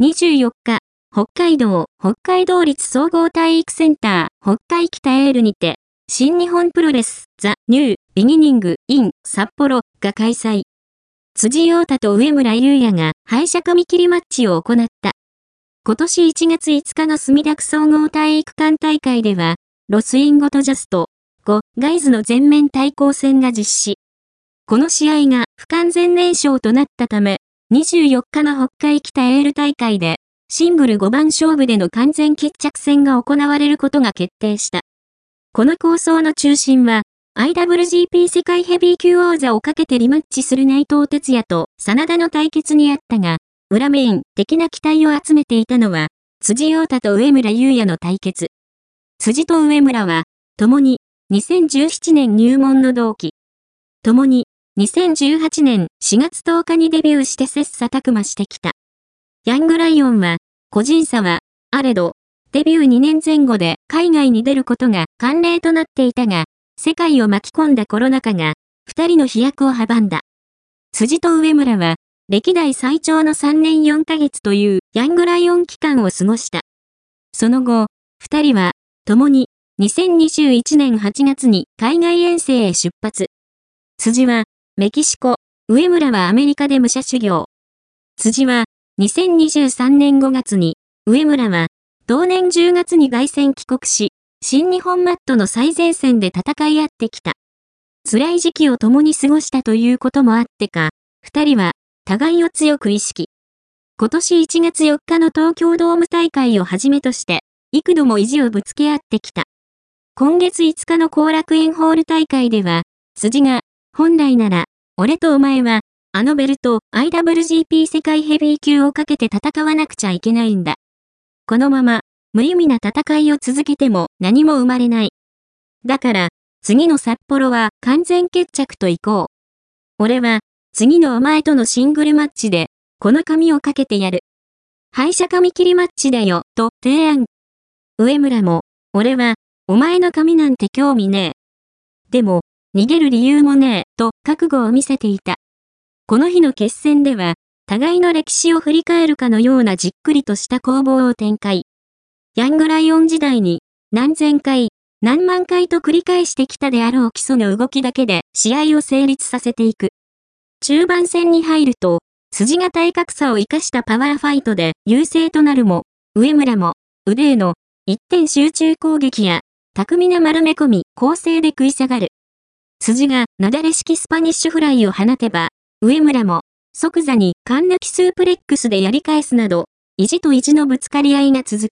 24日、北海道、北海道立総合体育センター、北海きたえーるにて、新日本プロレス、 THE NEW BEGINNING in 札幌が開催。辻陽太と上村優也が敗者髪切りマッチを行った。今年1月5日の墨田区総合体育館大会では、ロスインゴと Just 5 Guys の全面対抗戦が実施。この試合が不完全燃焼となったため、24日の北海北エール大会で、シングル5番勝負での完全決着戦が行われることが決定した。この構想の中心は、IWGP 世界ヘビー級王座をかけてリマッチする内藤哲也と真田の対決にあったが、裏メイン的な期待を集めていたのは、辻陽太と上村優也の対決。辻と上村は、共に2017年入門の同期。共に2018年4月10日にデビューして切磋琢磨してきた。ヤングライオンは、個人差は、あれど、デビュー2年前後で海外に出ることが慣例となっていたが、世界を巻き込んだコロナ禍が、二人の飛躍を阻んだ。辻と上村は、歴代最長の3年4ヶ月というヤングライオン期間を過ごした。その後、二人は、共に、2021年8月に海外遠征へ出発。辻は、メキシコ、上村はアメリカで武者修行。辻は、2023年5月に、上村は、同年10月に外戦帰国し、新日本マットの最前線で戦い合ってきた。辛い時期を共に過ごしたということもあってか、二人は、互いを強く意識。今年1月4日の東京ドーム大会をはじめとして、幾度も意地をぶつけ合ってきた。今月5日の後楽園ホール大会では、辻が、本来なら、俺とお前は、あのベルト、IWGP 世界ヘビー級をかけて戦わなくちゃいけないんだ。このまま、無意味な戦いを続けても何も生まれない。だから、次の札幌は完全決着と行こう。俺は、次のお前とのシングルマッチで、この髪をかけてやる。敗者髪切りマッチだよ、と提案。上村も、俺は、お前の髪なんて興味ねえ。でも、逃げる理由もねえ、と覚悟を見せていた。この日の決戦では、互いの歴史を振り返るかのようなじっくりとした攻防を展開。ヤングライオン時代に、何千回、何万回と繰り返してきたであろう基礎の動きだけで試合を成立させていく。中盤戦に入ると、辻が体格差を生かしたパワーファイトで優勢となるも、上村も、腕への一点集中攻撃や、巧みな丸め込み、攻勢で食い下がる。辻がなだれ式スパニッシュフライを放てば、上村も即座にかんぬきスープレックスでやり返すなど、意地と意地のぶつかり合いが続く。